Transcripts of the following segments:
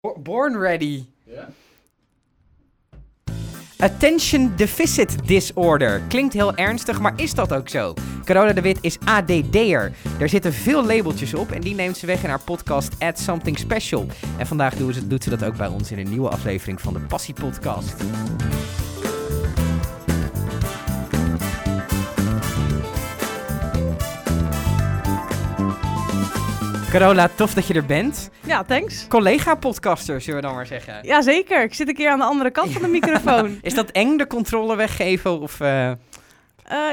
Bo- Born ready. Attention Deficit Disorder. Klinkt heel ernstig, maar is dat ook zo? Carola de Wit is ADD'er. Daar zitten veel labeltjes op en die neemt ze weg in haar podcast Add Something Special. En vandaag doet ze, doet ze dat ook bij ons in een nieuwe aflevering van de Passie Podcast. Carola, tof dat je er bent. Ja, thanks. Collega-podcaster, zullen we dan maar zeggen. Jazeker, ik zit een keer aan de andere kant van de microfoon. Is dat eng, de controle weggeven? Of, eh, Eh,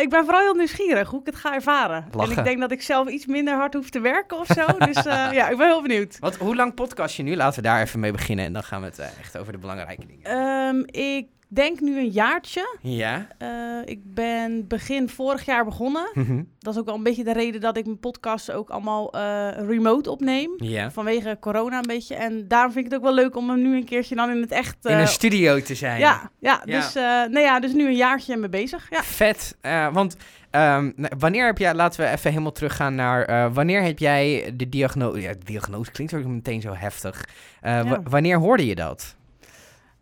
ik ben vooral heel nieuwsgierig hoe ik het ga ervaren. Lachen. En ik denk dat ik zelf iets minder hard hoef te werken of zo. Dus eh, ja, ik ben heel benieuwd. Wat, hoe lang podcast je nu? Laten we daar even mee beginnen en dan gaan we het echt over de belangrijke dingen. Ehm, ik denk nu een jaartje. Ja? Eh, ik ben begin vorig jaar begonnen. Mhm. Dat is ook wel een beetje de reden dat ik mijn podcast ook allemaal eh, remote opneem. Ja. Vanwege corona een beetje. En daarom vind ik het ook wel leuk om hem nu een keertje dan in het echt... In eh, een studio te zijn. ja, ja, Ja. Dus, eh, nou ja, dus nu een jaartje mee bezig. Ja. Vet. eh, want ehm, nou, wanneer heb jij, laten we even helemaal teruggaan naar, eh, wanneer heb jij de diagnose, ja, de diagnose klinkt ook meteen zo heftig. Eh, Ja. wanneer hoorde je dat?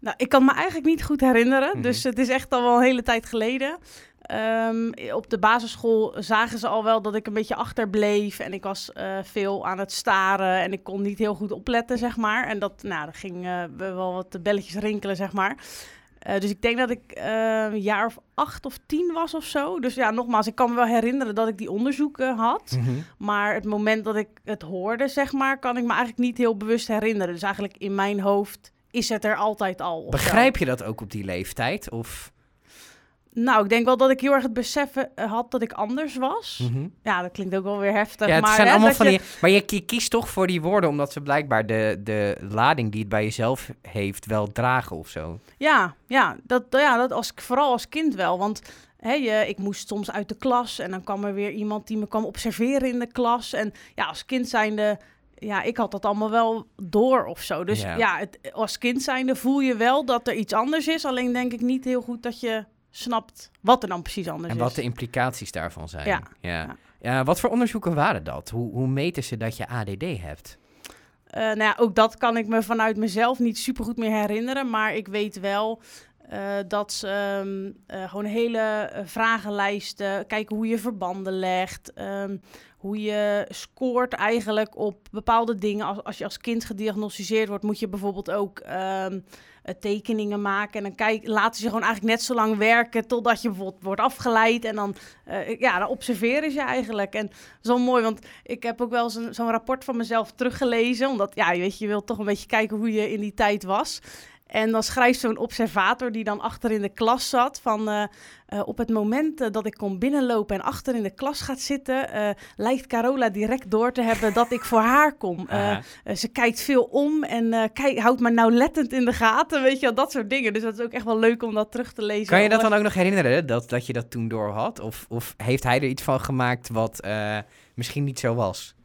Nou, ik kan me eigenlijk niet goed herinneren. Mhm. Dus het is echt al wel een hele tijd geleden. Ehm, op de basisschool zagen ze al wel dat ik een beetje achterbleef. En ik was eh, veel aan het staren. En ik kon niet heel goed opletten, zeg maar. En dat, nou, er ging eh, wel wat belletjes rinkelen, zeg maar. Eh, dus ik denk dat ik een jaar of acht of tien was of zo. Dus ja, nogmaals, ik kan me wel herinneren dat ik die onderzoeken had. Mhm. Maar het moment dat ik het hoorde, zeg maar, kan ik me eigenlijk niet heel bewust herinneren. Dus eigenlijk in mijn hoofd is het er altijd al. Begrijp je dat ook op die leeftijd? Of, Nou, ik denk wel dat ik heel erg het beseffen eh, had dat ik anders was. Mhm. Ja, dat klinkt ook wel weer heftig. Ja, het maar, zijn hè, allemaal van je- die. Maar je, je kiest toch voor die woorden omdat ze blijkbaar de, de lading die het bij jezelf heeft wel dragen of zo. Ja, ja, dat, ja dat als, vooral als kind wel. Want hè, je, ik moest soms uit de klas en dan kwam er weer iemand die me kwam observeren in de klas. En ja, als kind zijnde, ja, ik had dat allemaal wel door of zo. Dus Ja. ja, het, als kind zijnde voel je wel dat er iets anders is. Alleen denk ik niet heel goed dat je snapt wat er dan precies anders En is. wat de implicaties daarvan zijn. Ja, ja. ja. Ja, wat voor onderzoeken waren dat? Hoe, hoe meten ze dat je ADD hebt? Eh, nou ja, ook dat kan ik me vanuit mezelf niet super goed meer herinneren. Maar ik weet wel eh, dat ze eh, gewoon hele eh, vragenlijsten, kijken hoe je verbanden legt. ehm, hoe je scoort eigenlijk op bepaalde dingen. Als, als je als kind gediagnosticeerd wordt, moet je bijvoorbeeld ook ehm, eh, tekeningen maken. En dan kijk, laten ze gewoon eigenlijk net zo lang werken totdat je bijvoorbeeld wordt afgeleid. En dan, ja, dan observeren ze eigenlijk. En zo mooi, want ik heb ook wel zo'n zo'n rapport van mezelf teruggelezen. Omdat, ja, je weet, je wilt toch een beetje kijken hoe je in die tijd was. En dan schrijft zo'n observator die dan achter in de klas zat van... eh, eh, op het moment eh, dat ik kom binnenlopen en achter in de klas gaat zitten... lijkt Carola direct door te hebben dat ik voor haar kom. Ze kijkt veel om en kijk, houdt me nauwlettend in de gaten, weet je wel, dat soort dingen. Dus dat is ook echt wel leuk om dat terug te lezen. Kan je dat dan ook nog herinneren, dat, dat je dat toen door had? Of, of heeft hij er iets van gemaakt wat misschien niet zo was?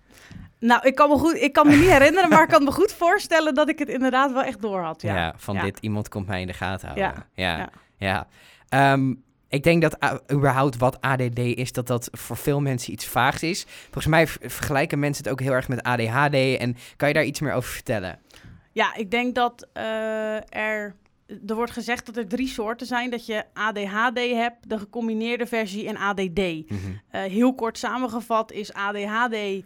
Nou, ik kan me, goed, ik kan me niet herinneren, maar ik kan me goed voorstellen dat ik het inderdaad wel echt door had. Ja, Ja, van Ja. dit, iemand komt mij in de gaten houden. Ja, ja. ja. Ehm, ik denk dat uh, überhaupt wat ADD is, dat dat voor veel mensen iets vaags is. Volgens mij vergelijken mensen het ook heel erg met ADHD. En kan je daar iets meer over vertellen? Ja, ik denk dat eh, er... Er wordt gezegd dat er drie soorten zijn. Dat je ADHD hebt, de gecombineerde versie en ADD. Mhm. Eh, heel kort samengevat is ADHD eh,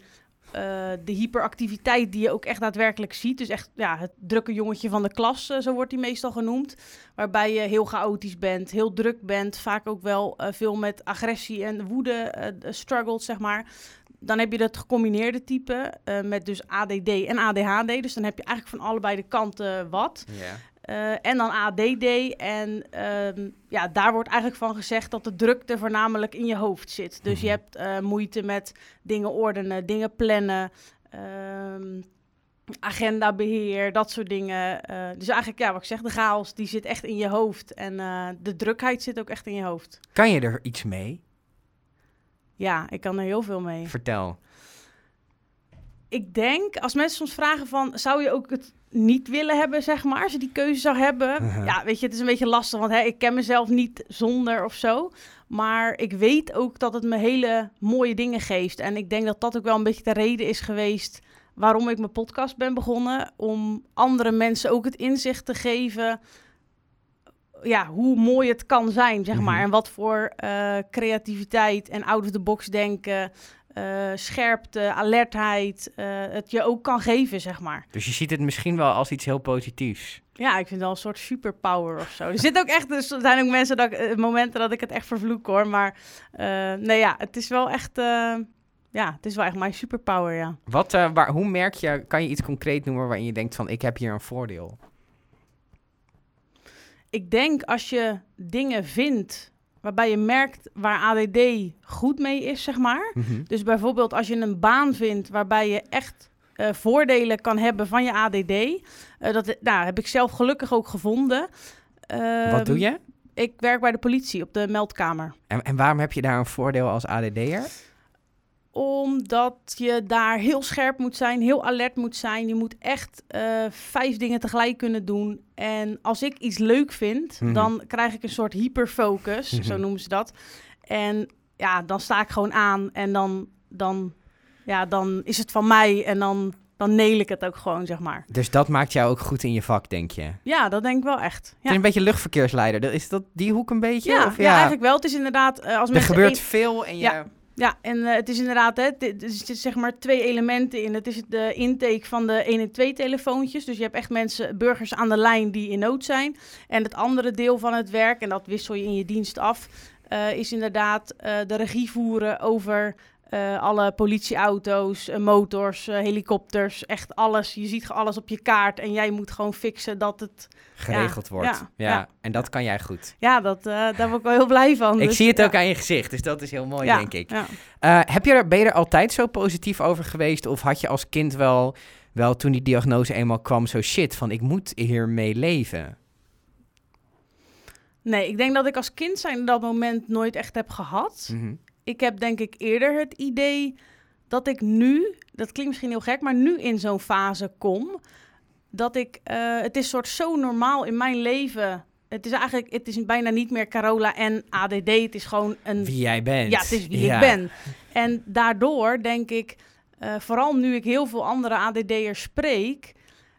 de hyperactiviteit die je ook echt daadwerkelijk ziet. Dus echt ja, het drukke jongetje van de klas, eh, zo wordt die meestal genoemd. Waarbij je heel chaotisch bent, heel druk bent. Vaak ook wel eh, veel met agressie en woede eh, struggles, zeg maar. Dan heb je dat gecombineerde type eh, met dus ADD en ADHD. Dus dan heb je eigenlijk van allebei de kanten wat. Eh, en dan ADD. En ehm, ja, daar wordt eigenlijk van gezegd dat de drukte voornamelijk in je hoofd zit. Dus je Mhm. hebt eh, moeite met dingen ordenen, dingen plannen, ehm, agendabeheer, dat soort dingen. Eh, dus eigenlijk, ja, wat ik zeg, de chaos die zit echt in je hoofd. En de drukheid zit ook echt in je hoofd. Kan je er iets mee? Ja, ik kan er heel veel mee. Vertel. Ik denk, als mensen soms vragen van, zou je ook het niet willen hebben, zeg maar, als je die keuze zou hebben? Mhm. Ja, weet je, het is een beetje lastig, want hè, ik ken mezelf niet zonder of zo. Maar ik weet ook dat het me hele mooie dingen geeft. En ik denk dat dat ook wel een beetje de reden is geweest waarom ik mijn podcast ben begonnen. Om andere mensen ook het inzicht te geven ja, hoe mooi het kan zijn, zeg maar. Mhm. En wat voor eh, creativiteit en out-of-the-box denken, eh, scherpte, alertheid eh, het je ook kan geven, zeg maar. Dus je ziet het misschien wel als iets heel positiefs. Ja, ik vind het wel een soort superpower of zo. Er zit ook echt, dus er zijn ook mensen dat ik, eh, momenten dat ik het echt vervloek hoor. Maar nee, ja, het is wel echt, ja, het is wel echt mijn superpower, ja. Wat, waar, hoe merk je, kan je iets concreet noemen waarin je denkt van ik heb hier een voordeel? Ik denk als je dingen vindt waarbij je merkt waar ADD goed mee is, zeg maar. Mhm. Dus bijvoorbeeld als je een baan vindt waarbij je echt eh, voordelen kan hebben van je ADD. eh, dat nou, heb ik zelf gelukkig ook gevonden. Wat Ehm, doe je? Ik werk bij de politie op de meldkamer. En, en waarom heb je daar een voordeel als ADD'er? Omdat je daar heel scherp moet zijn, heel alert moet zijn. Je moet echt eh, vijf dingen tegelijk kunnen doen. En als ik iets leuk vind, Mhm. dan krijg ik een soort hyperfocus, zo Mhm. noemen ze dat. En ja, dan sta ik gewoon aan en dan, dan, ja, dan is het van mij en dan, dan neel ik het ook gewoon, zeg maar. Dus dat maakt jou ook goed in je vak, denk je? Ja, dat denk ik wel echt. is Ja, een beetje luchtverkeersleider. Is dat die hoek een beetje? ja, of, ja, eigenlijk wel. Het is inderdaad, eh, als Er gebeurt veel en je... Ja. Ja, en eh, het is inderdaad, hè, er zitten zeg maar twee elementen in. Het is de intake van de 112 telefoontjes. Dus je hebt echt mensen, burgers aan de lijn die in nood zijn. En het andere deel van het werk, en dat wissel je in je dienst af, eh, is inderdaad eh, de regie voeren over eh, alle politieauto's, eh, motors, eh, helikopters, echt alles. Je ziet alles op je kaart en jij moet gewoon fixen dat het... geregeld Ja, wordt. Ja, ja, ja. En dat kan jij goed. Ja, dat, daar word ik wel heel blij van. Ik Dus, zie het ook aan je gezicht, dus dat is heel mooi, denk ik. heb je er, ben je er altijd zo positief over geweest? Of had je als kind wel, wel toen die diagnose eenmaal kwam, zo shit van ik moet hiermee leven? Nee, ik denk dat ik als kind zijn dat moment nooit echt heb gehad. Mhm. Ik heb denk ik eerder het idee dat ik nu, dat klinkt misschien heel gek, maar nu in zo'n fase kom. Dat ik, eh, het is soort zo normaal in mijn leven. Het is eigenlijk, het is bijna niet meer Carola en ADD. Het is gewoon een Wie jij bent. ja, het is wie Ja. ik ben. En daardoor denk ik, eh, vooral nu ik heel veel andere ADD'ers spreek,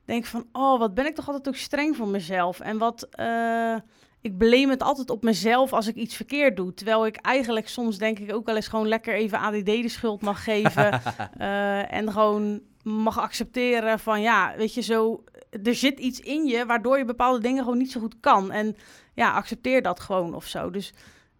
denk ik van, oh, wat ben ik toch altijd ook streng voor mezelf. En wat, eh, ik blame het altijd op mezelf als ik iets verkeerd doe. Terwijl ik eigenlijk soms denk ik ook wel eens gewoon lekker even ADD de schuld mag geven. eh, en gewoon mag accepteren van, ja, weet je, zo, er zit iets in je waardoor je bepaalde dingen gewoon niet zo goed kan. En ja, accepteer dat gewoon of zo. Dus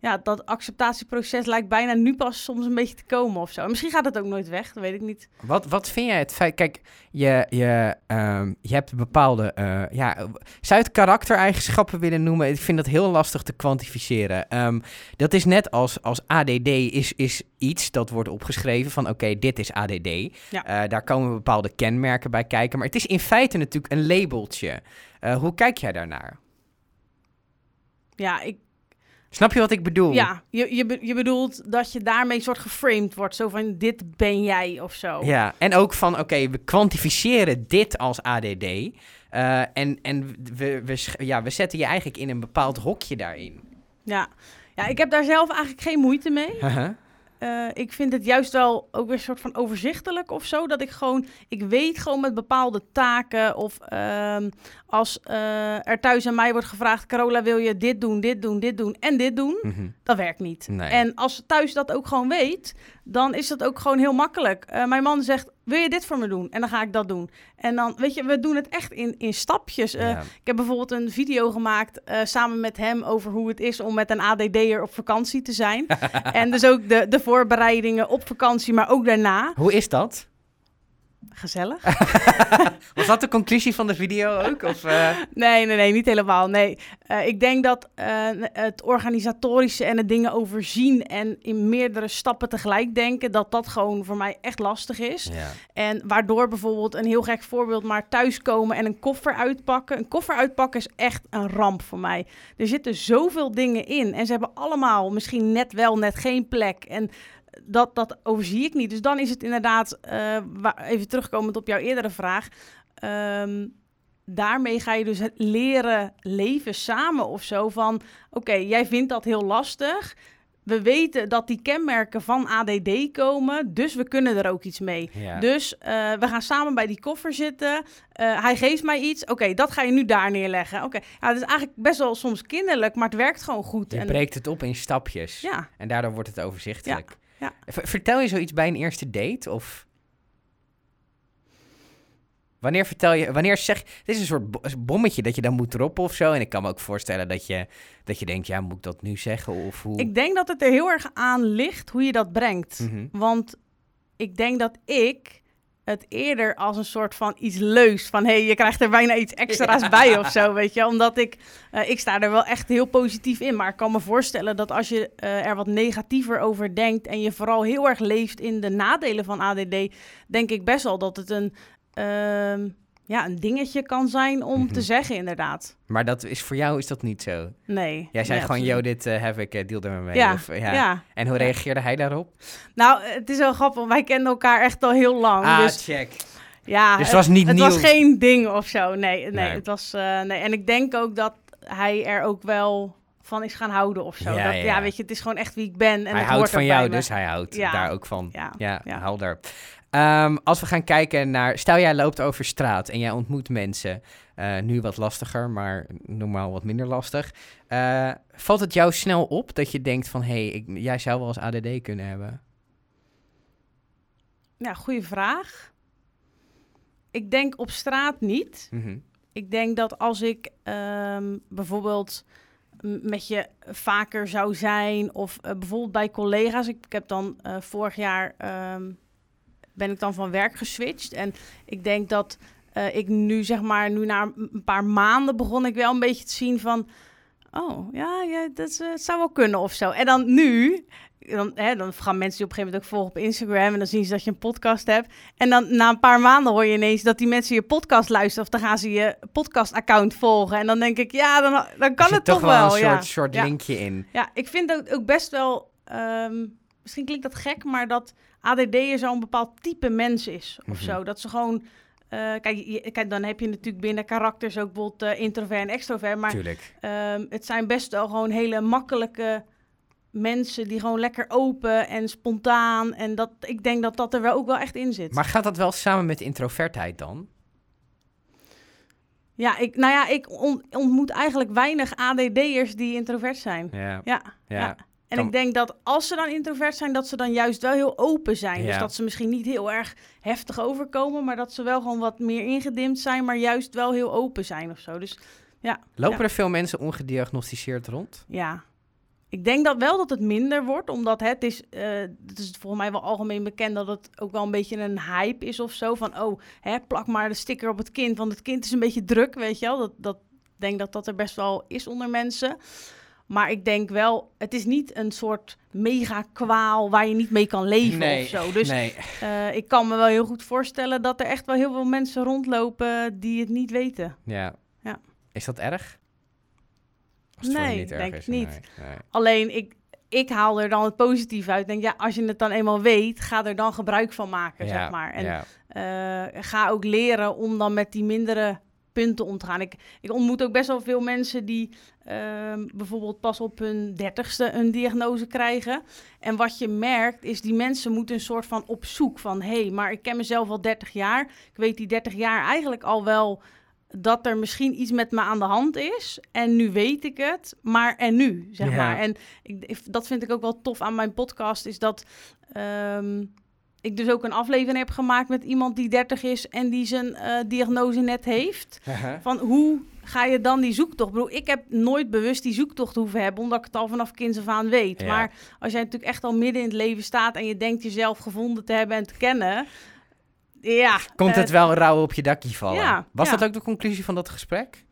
ja, dat acceptatieproces lijkt bijna nu pas soms een beetje te komen of zo. En misschien gaat het ook nooit weg, dat weet ik niet. Wat, wat vind jij het feit... Kijk, je, je, ehm, je hebt bepaalde... eh, ja, zou je het karaktereigenschappen willen noemen? Ik vind dat heel lastig te kwantificeren. Ehm, dat is net als, als ADD is, is iets dat wordt opgeschreven van... Oké, dit is ADD. Ja. Eh, daar komen bepaalde kenmerken bij kijken. Maar het is in feite natuurlijk een labeltje. Eh, hoe kijk jij daarnaar? Ja, ik, Snap je wat ik bedoel? ja je, je, je bedoelt dat je daarmee soort geframed wordt. Zo van, dit ben jij of zo. Ja, en ook van, oké, we kwantificeren dit als ADD. eh, en en we, we, ja, we zetten je eigenlijk in een bepaald hokje daarin. Ja. ja, ik heb daar zelf eigenlijk geen moeite mee. Eh, ik vind het juist wel ook weer een soort van overzichtelijk of zo. Dat ik gewoon, ik weet gewoon met bepaalde taken. Of ehm, als eh, er thuis aan mij wordt gevraagd: Carola, wil je dit doen, dit doen, dit doen en dit doen? Mhm. Dat werkt niet. Nee. En als thuis dat ook gewoon weet, dan is dat ook gewoon heel makkelijk. Eh, mijn man zegt: Wil je dit voor me doen? En dan ga ik dat doen. En dan, weet je, we doen het echt in, in stapjes. Eh, Ja. ik heb bijvoorbeeld een video gemaakt eh, samen met hem over hoe het is om met een ADD'er op vakantie te zijn. en dus ook de, de voorbereidingen op vakantie, maar ook daarna. Hoe is dat? Gezellig. Was dat de conclusie van de video ook? Of, eh? Nee, nee, nee, niet helemaal. Nee, Eh, ik denk dat eh, het organisatorische en het dingen overzien en in meerdere stappen tegelijk denken, dat dat gewoon voor mij echt lastig is. Ja. En waardoor bijvoorbeeld een heel gek voorbeeld, maar thuiskomen en een koffer uitpakken. Een koffer uitpakken is echt een ramp voor mij. Er zitten zoveel dingen in en ze hebben allemaal misschien net wel, net geen plek. En dat, dat overzie ik niet. Dus dan is het inderdaad, eh, even terugkomend op jouw eerdere vraag. ehm, daarmee ga je dus het leren leven samen of zo. Van oké, jij vindt dat heel lastig. we weten dat die kenmerken van ADD komen, dus we kunnen er ook iets mee. Ja. Dus eh, we gaan samen bij die koffer zitten. Eh, hij geeft mij iets. Oké, dat ga je nu daar neerleggen. Oké, ja, het is eigenlijk best wel soms kinderlijk, maar het werkt gewoon goed. Je En- breekt het op in stapjes. ja, En daardoor wordt het overzichtelijk. Ja, V- Vertel je zoiets bij een eerste date? Of wanneer vertel je, wanneer zeg je, dit is een soort bo- bommetje dat je dan moet droppen of zo. En ik kan me ook voorstellen dat je, dat je denkt, ja, moet ik dat nu zeggen? Of hoe? ik denk dat het er heel erg aan ligt hoe je dat brengt. Mhm. Want ik denk dat ik het eerder als een soort van iets leuks van... hé, hey, je krijgt er bijna iets extra's bij of zo, weet je. Omdat ik, eh, ik sta er wel echt heel positief in. Maar ik kan me voorstellen dat als je eh, er wat negatiever over denkt... en je vooral heel erg leeft in de nadelen van ADD... denk ik best wel dat het een, ehm, ja, een dingetje kan zijn om Mhm. te zeggen, inderdaad. Maar dat is, voor jou is dat niet zo. Nee. Jij zei nee, gewoon, yo, dit eh, heb ik, eh, deal er maar mee. Ja, Of, ja. ja. En hoe reageerde hij daarop? Nou, het is wel grappig. Wij kennen elkaar echt al heel lang. ah, dus check. Ja, Dus het was niet het nieuw. was geen ding of zo. Nee, nee, Nee. het was. eh, nee. En ik denk ook dat hij er ook wel van is gaan houden of zo. Ja, dat, ja, weet je, het is gewoon echt wie ik ben. En hij het houdt van jou, me. dus hij houdt Ja. daar ook van. Ja, Ja, ja. helder. Ehm, als we gaan kijken naar... Stel, jij loopt over straat en jij ontmoet mensen. eh, nu wat lastiger, maar normaal wat minder lastig. Eh, valt het jou snel op dat je denkt van... hé, hey, jij zou wel eens ADD kunnen hebben? Ja, goede vraag. Ik denk op straat niet. Mhm. Ik denk dat als ik ehm, bijvoorbeeld met je vaker zou zijn, of eh, bijvoorbeeld bij collega's. Ik, ik heb dan vorig jaar ehm, ben ik dan van werk geswitcht. En ik denk dat eh, ik nu, zeg maar, nu na een paar maanden begon ik wel een beetje te zien van. Oh, ja, ja dat is, eh, zou wel kunnen of zo. En dan nu, dan, hè, dan gaan mensen die op een gegeven moment ook volgen op Instagram... en dan zien ze dat je een podcast hebt. En dan na een paar maanden hoor je ineens dat die mensen je podcast luisteren... of dan gaan ze je podcast-account volgen. En dan denk ik, ja, dan, dan kan het toch wel wel. een ja. soort, Ja. linkje in. Ja, ik vind ook, ook best wel... ehm, misschien klinkt dat gek, maar dat ADD'er zo'n bepaald type mens is of Mhm. zo. Dat ze gewoon... eh, kijk, je- kijk, dan heb je natuurlijk binnen karakters ook bijvoorbeeld eh, introvert en extrovert. Maar. Ehm, het zijn best wel gewoon hele makkelijke mensen die gewoon lekker open en spontaan. En dat, ik denk dat dat er wel ook wel echt in zit. Maar gaat dat wel samen met introvertheid dan? ja, ik, nou ja, ik on- ontmoet eigenlijk weinig ADD'ers die introvert zijn. Ja. Ja, ja. Ja. En Kan- ik denk dat als ze dan introvert zijn, dat ze dan juist wel heel open zijn. Dus Ja. dat ze misschien niet heel erg heftig overkomen, maar dat ze wel gewoon wat meer ingedimd zijn, maar juist wel heel open zijn of zo. Dus Lopen Ja. er veel mensen ongediagnosticeerd rond? Ja, ik denk dat wel dat het minder wordt, omdat het is, eh, het is volgens mij wel algemeen bekend dat het ook wel een beetje een hype is of zo. Van, oh, hè, plak maar de sticker op het kind, want het kind is een beetje druk, weet je wel. Dat, dat, ik denk dat dat er best wel is onder mensen. Maar ik denk wel, het is niet een soort mega kwaal waar je niet mee kan leven of zo. Dus nee. eh, ik kan me wel heel goed voorstellen dat er echt wel heel veel mensen rondlopen die het niet weten. Ja. Ja. Is dat erg? Als het Nee, niet erg denk is, ik niet. Nee. Alleen ik, ik haal er dan het positief uit. Denk, ja, als je het dan eenmaal weet, ga er dan gebruik van maken, zeg maar. En ja. eh, ga ook leren om dan met die mindere punten om te gaan. Ik, ik ontmoet ook best wel veel mensen die ehm, bijvoorbeeld pas op hun dertigste een diagnose krijgen. En wat je merkt is, die mensen moeten een soort van op zoek van... hé, hey, maar ik ken mezelf al 30 jaar. Ik weet die 30 jaar eigenlijk al wel dat er misschien iets met me aan de hand is. En nu weet ik het, maar en nu, zeg maar. En ik, ik- dat vind ik ook wel tof aan mijn podcast, is dat... ehm, ik dus ook een aflevering heb gemaakt met iemand die 30 is en die zijn eh, diagnose net heeft. Van hoe ga je dan die zoektocht? Ik, bedoel, ik heb nooit bewust die zoektocht hoeven hebben, omdat ik het al vanaf kinds af aan weet. Ja. Maar als jij natuurlijk echt al midden in het leven staat en je denkt jezelf gevonden te hebben en te kennen, ja. Komt het wel rauw op je dakje vallen? ja, Was ja. dat ook de conclusie van dat gesprek?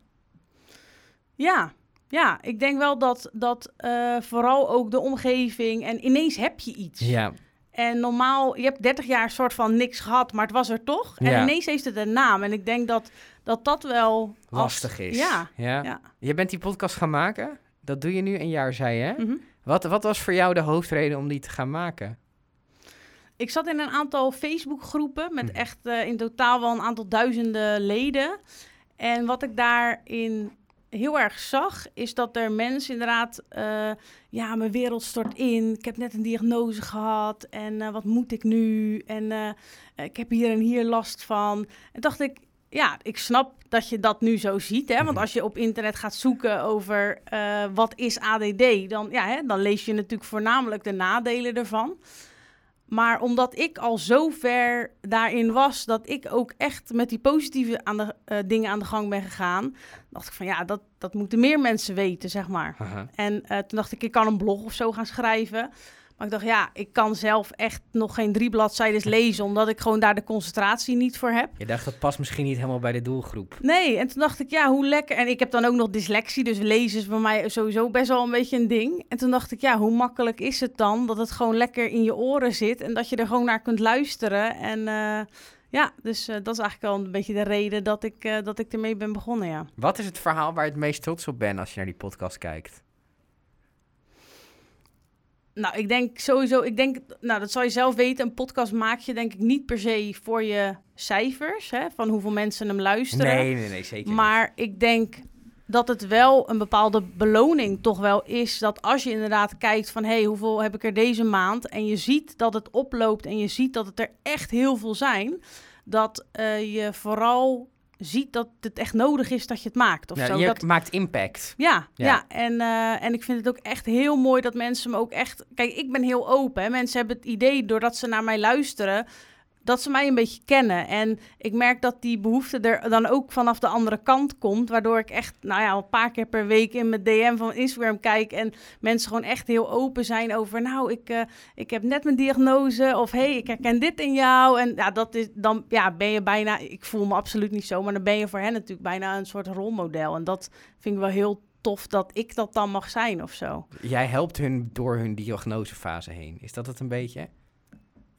Ja, ja, ik denk wel dat, dat eh, vooral ook de omgeving en ineens heb je iets. Ja. En normaal, je hebt 30 jaar soort van niks gehad, maar het was er toch. En Ja. ineens heeft het een naam. En ik denk dat dat, dat wel als- Lastig is. Ja, ja. ja. Je bent die podcast gaan maken? Dat doe je nu een jaar, zei je? Mhm. Wat, wat was voor jou de hoofdreden om die te gaan maken? Ik zat in een aantal Facebookgroepen met Mhm. echt eh, in totaal wel een aantal duizenden leden. En wat ik daarin heel erg zag, is dat er mensen inderdaad, eh, ja, mijn wereld stort in. Ik heb net een diagnose gehad en eh, wat moet ik nu? En eh, ik heb hier en hier last van. En dacht ik, ja, ik snap dat je dat nu zo ziet. Hè? Want Mhm. als je op internet gaat zoeken over wat is ADD, dan, ja, hè, dan lees je natuurlijk voornamelijk de nadelen ervan. Maar omdat ik al zo ver daarin was, dat ik ook echt met die positieve aan de, eh, dingen aan de gang ben gegaan, dacht ik van ja, dat, dat moeten meer mensen weten, zeg maar. En eh, toen dacht ik, ik kan een blog of zo gaan schrijven. Maar ik dacht, ja, ik kan zelf echt nog geen drie bladzijden lezen, omdat ik gewoon daar de concentratie niet voor heb. Je dacht, dat past misschien niet helemaal bij de doelgroep. Nee, en toen dacht ik, ja, hoe lekker. En ik heb dan ook nog dyslexie, dus lezen is bij mij sowieso best wel een beetje een ding. En toen dacht ik, ja, hoe makkelijk is het dan dat het gewoon lekker in je oren zit en dat je er gewoon naar kunt luisteren. En eh, ja, dus eh, dat is eigenlijk wel een beetje de reden dat ik, eh, dat ik ermee ben begonnen, ja. Wat is het verhaal waar je het meest trots op bent als je naar die podcast kijkt? Nou, ik denk sowieso, ik denk, nou, dat zal je zelf weten. Een podcast maak je denk ik niet per se voor je cijfers, hè, van hoeveel mensen hem luisteren. Nee, nee, nee, zeker niet. Maar ik denk dat het wel een bepaalde beloning toch wel is. Dat als je inderdaad kijkt van... hé, hey, hoeveel heb ik er deze maand? En je ziet dat het oploopt en je ziet dat het er echt heel veel zijn... dat eh, je vooral ziet dat het echt nodig is dat je het maakt. Of Ja, zo. je Dat, maakt impact. ja, Ja. ja. En, eh, en ik vind het ook echt heel mooi dat mensen me ook echt... Kijk, ik ben heel open. Hè. Mensen hebben het idee, doordat ze naar mij luisteren... dat ze mij een beetje kennen. En ik merk dat die behoefte er dan ook vanaf de andere kant komt... waardoor ik echt, nou ja, een paar keer per week in mijn DM van Instagram kijk... en mensen gewoon echt heel open zijn over... nou, ik, eh, ik heb net mijn diagnose of hey, ik herken dit in jou. En ja, dat is, dan ja, ben je bijna... Ik voel me absoluut niet zo, maar dan ben je voor hen natuurlijk bijna een soort rolmodel. En dat vind ik wel heel tof dat ik dat dan mag zijn of zo. Jij helpt hun door hun diagnosefase heen. Is dat het een beetje?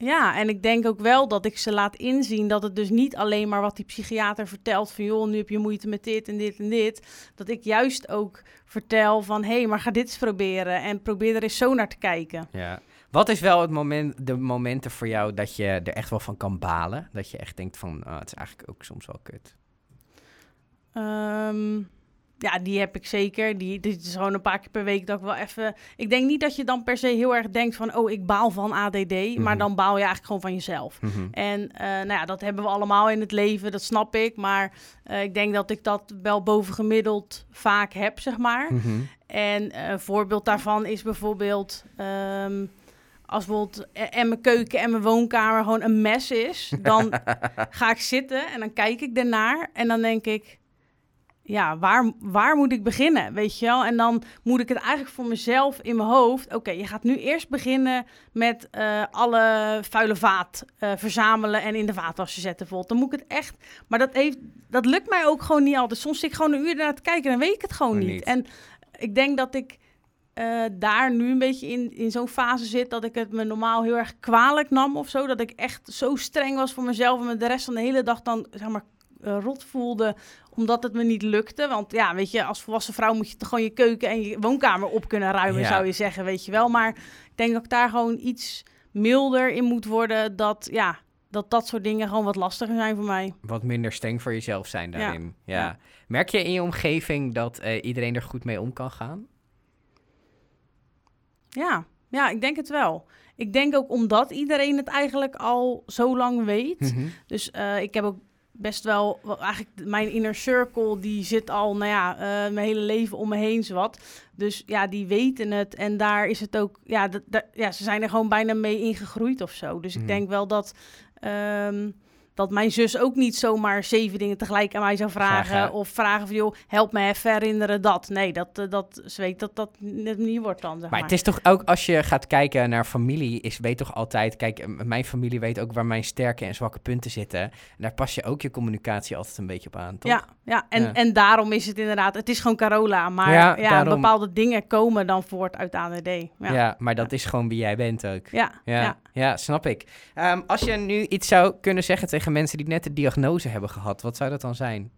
Ja, en ik denk ook wel dat ik ze laat inzien dat het dus niet alleen maar wat die psychiater vertelt van joh, nu heb je moeite met dit en dit en dit. Dat ik juist ook vertel van hé, hey, maar ga dit eens proberen en probeer er eens zo naar te kijken. Ja. Wat is wel het moment, de momenten voor jou dat je er echt wel van kan balen? Dat je echt denkt van, ah, het is eigenlijk ook soms wel kut. Ehm, ja, die heb ik zeker. Die, dit is gewoon een paar keer per week dat ik wel even... Ik denk niet dat je dan per se heel erg denkt van... oh, ik baal van ADD. Mhm. Maar dan baal je eigenlijk gewoon van jezelf. Mhm. En eh, nou ja, dat hebben we allemaal in het leven, dat snap ik. Maar eh, ik denk dat ik dat wel bovengemiddeld vaak heb, zeg maar. Mhm. En eh, een voorbeeld daarvan is bijvoorbeeld... ehm, als bijvoorbeeld eh, en mijn keuken en mijn woonkamer gewoon een mes is... dan ga ik zitten en dan kijk ik ernaar en dan denk ik... Ja, waar, waar moet ik beginnen, weet je wel? En dan moet ik het eigenlijk voor mezelf in mijn hoofd... Oké, je gaat nu eerst beginnen met eh, alle vuile vaat eh, verzamelen... en in de vaatwasser zetten bijvoorbeeld. Dan moet ik het echt... Maar dat, heeft, dat lukt mij ook gewoon niet altijd. Soms zit ik gewoon een uur naar te kijken en dan weet ik het gewoon niet. niet. En ik denk dat ik eh, daar nu een beetje in, in zo'n fase zit... dat ik het me normaal heel erg kwalijk nam of zo. Dat ik echt zo streng was voor mezelf... en me de rest van de hele dag dan, zeg maar, eh, rot voelde... omdat het me niet lukte. Want ja, weet je, als volwassen vrouw... moet je toch gewoon je keuken en je woonkamer op kunnen ruimen, Ja. zou je zeggen, weet je wel. Maar ik denk dat ik daar gewoon iets milder in moet worden... dat, ja, dat dat soort dingen gewoon wat lastiger zijn voor mij. Wat minder streng voor jezelf zijn daarin. Ja. Ja. Merk je in je omgeving dat eh, iedereen er goed mee om kan gaan? Ja, ja, ik denk het wel. Ik denk ook omdat iedereen het eigenlijk al zo lang weet... Mhm. Dus eh, ik heb ook best wel, wel eigenlijk mijn inner circle, die zit al, nou ja, eh, mijn hele leven om me heen zowat. Dus ja, die weten het en daar is het ook, ja, ja ze zijn er gewoon bijna mee ingegroeid of zo. Dus Mhm. ik denk wel dat, ehm, dat mijn zus ook niet zomaar zeven dingen tegelijk aan mij zou vragen. Vragen. Of vragen van, joh, help me even herinneren dat. Nee, dat, eh, dat, ze weet dat dat net niet wordt dan, zeg Maar maar. het is toch ook als je gaat kijken naar familie, is weet toch altijd, kijk, mijn familie weet ook waar mijn sterke en zwakke punten zitten. En daar pas je ook je communicatie altijd een beetje op aan, toch? Ja, ja, en, Ja. en daarom is het inderdaad, het is gewoon Carola, maar Ja, bepaalde dingen komen dan voort uit ADD. Ja, Ja, maar dat is gewoon wie jij bent ook. ja, Ja, ja. ja. snap ik. Ehm, als je nu iets zou kunnen zeggen tegen mensen die net de diagnose hebben gehad, wat zou dat dan zijn?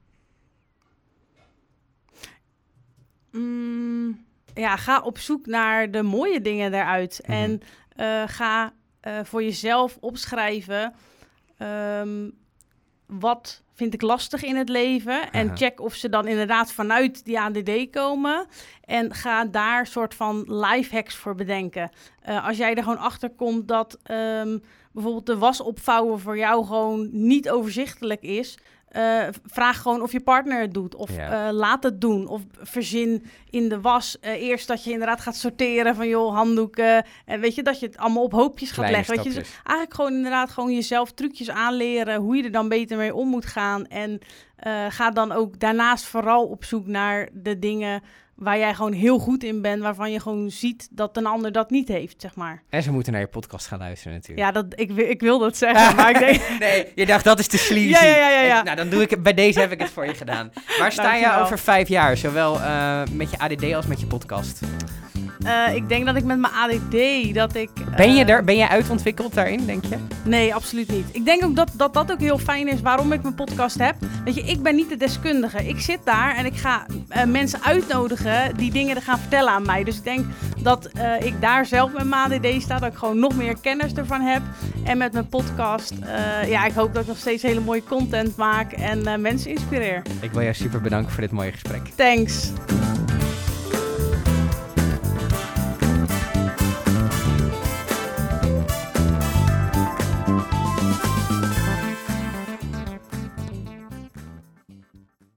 Mm, ja, ga op zoek naar de mooie dingen daaruit. Mhm. En eh, ga eh, voor jezelf opschrijven. ehm, wat vind ik lastig in het leven. En check of ze dan inderdaad vanuit die ADD komen. En ga daar soort van life hacks voor bedenken. Eh, als jij er gewoon achter komt dat ehm, bijvoorbeeld de was opvouwen voor jou gewoon niet overzichtelijk is. eh, vraag gewoon of je partner het doet. Of Ja. eh, laat het doen. Of verzin in de was. eh, eerst dat je inderdaad gaat sorteren van joh, handdoeken. En weet je, dat je het allemaal op hoopjes gaat Kleine leggen. Weet je, dus eigenlijk gewoon inderdaad gewoon jezelf trucjes aanleren. Hoe je er dan beter mee om moet gaan. En ga dan ook daarnaast vooral op zoek naar de dingen waar jij gewoon heel goed in bent. Waarvan je gewoon ziet dat een ander dat niet heeft, zeg maar. En ze moeten naar je podcast gaan luisteren natuurlijk. Ja, dat, ik, ik wil dat zeggen, maar ik denk... nee, je dacht dat is te sleazy. Ja, ja, ja, ja, nou, dan doe ik het. Bij deze heb ik het voor je gedaan. Waar sta je over vijf jaar? Zowel eh, met je ADD als met je podcast. Eh, ik denk dat ik met mijn ADD, dat ik... Ben je eh, er? Ben jij uitontwikkeld daarin, denk je? Nee, absoluut niet. Ik denk ook dat, dat dat ook heel fijn is waarom ik mijn podcast heb. Weet je, ik ben niet de deskundige. Ik zit daar en ik ga eh, mensen uitnodigen die dingen gaan vertellen aan mij. Dus ik denk dat ik daar zelf met mijn ADD sta, dat ik gewoon nog meer kennis ervan heb. En met mijn podcast, ja, ik hoop dat ik nog steeds hele mooie content maak en mensen inspireer. Ik wil jou super bedanken voor dit mooie gesprek. Thanks.